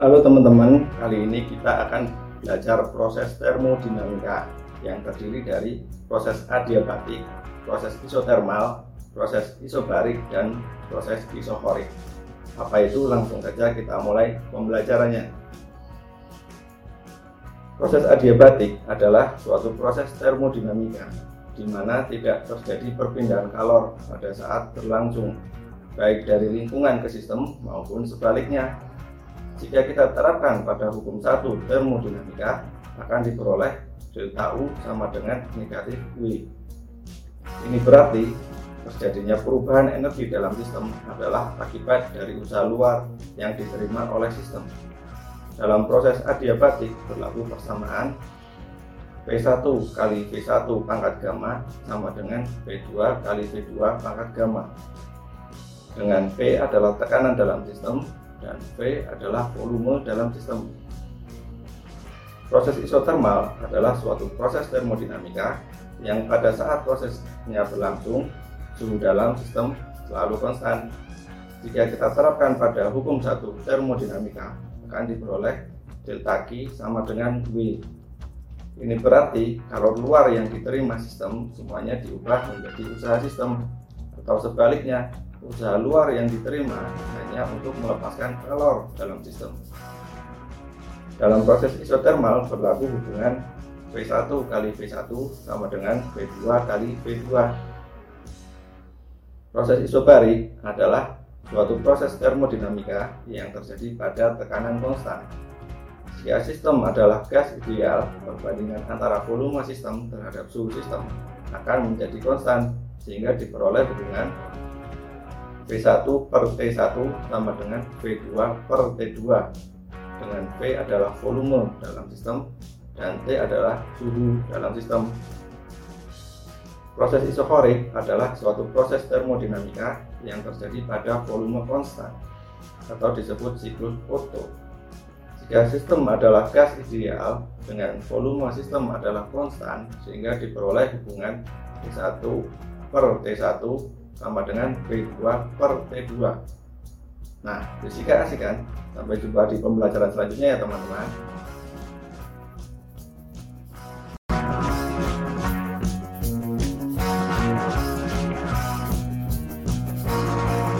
Halo teman-teman, kali ini kita akan belajar proses termodinamika yang terdiri dari proses adiabatik, proses isotermal, proses isobarik, dan proses isokorik. Apa itu? Langsung saja kita mulai pembelajarannya. Proses adiabatik adalah suatu proses termodinamika di mana tidak terjadi perpindahan kalor pada saat berlangsung, baik dari lingkungan ke sistem maupun sebaliknya jika kita terapkan pada hukum satu termodinamika, akan diperoleh delta U sama dengan negatif W. Ini berarti terjadinya perubahan energi dalam sistem adalah akibat dari usaha luar yang diterima oleh sistem. Dalam proses adiabatik berlaku persamaan P1 kali V1 pangkat gamma sama dengan P2 kali V2 pangkat gamma. Dengan P adalah tekanan dalam sistem dan V adalah volume dalam sistem. Proses isotermal adalah suatu proses termodinamika yang pada saat prosesnya berlangsung, suhu dalam sistem selalu konstan. Jika kita terapkan pada hukum satu termodinamika, akan diperoleh delta Q sama dengan W. Ini berarti kalau luar yang diterima sistem semuanya diubah menjadi usaha sistem atau sebaliknya usaha luar yang diterima hanya untuk melepaskan kalor dalam sistem. Dalam proses isotermal berlaku hubungan V1 kali V1 sama dengan V2 kali V2. Proses isobarik adalah suatu proses termodinamika yang terjadi pada tekanan konstan. Jika sistem adalah gas ideal, perbandingan antara volume sistem terhadap suhu sistem akan menjadi konstan sehingga diperoleh hubungan V1 per T1 sama dengan V2 per T2 dengan V adalah volume dalam sistem dan T adalah suhu dalam sistem. Proses isokorik adalah suatu proses termodinamika yang terjadi pada volume konstan atau disebut siklus Otto. Jika sistem adalah gas ideal dengan volume sistem adalah konstan sehingga diperoleh hubungan T1 per T1 sama dengan V2 per T2 nah fisika asik kan? Sampai jumpa di pembelajaran selanjutnya ya teman-teman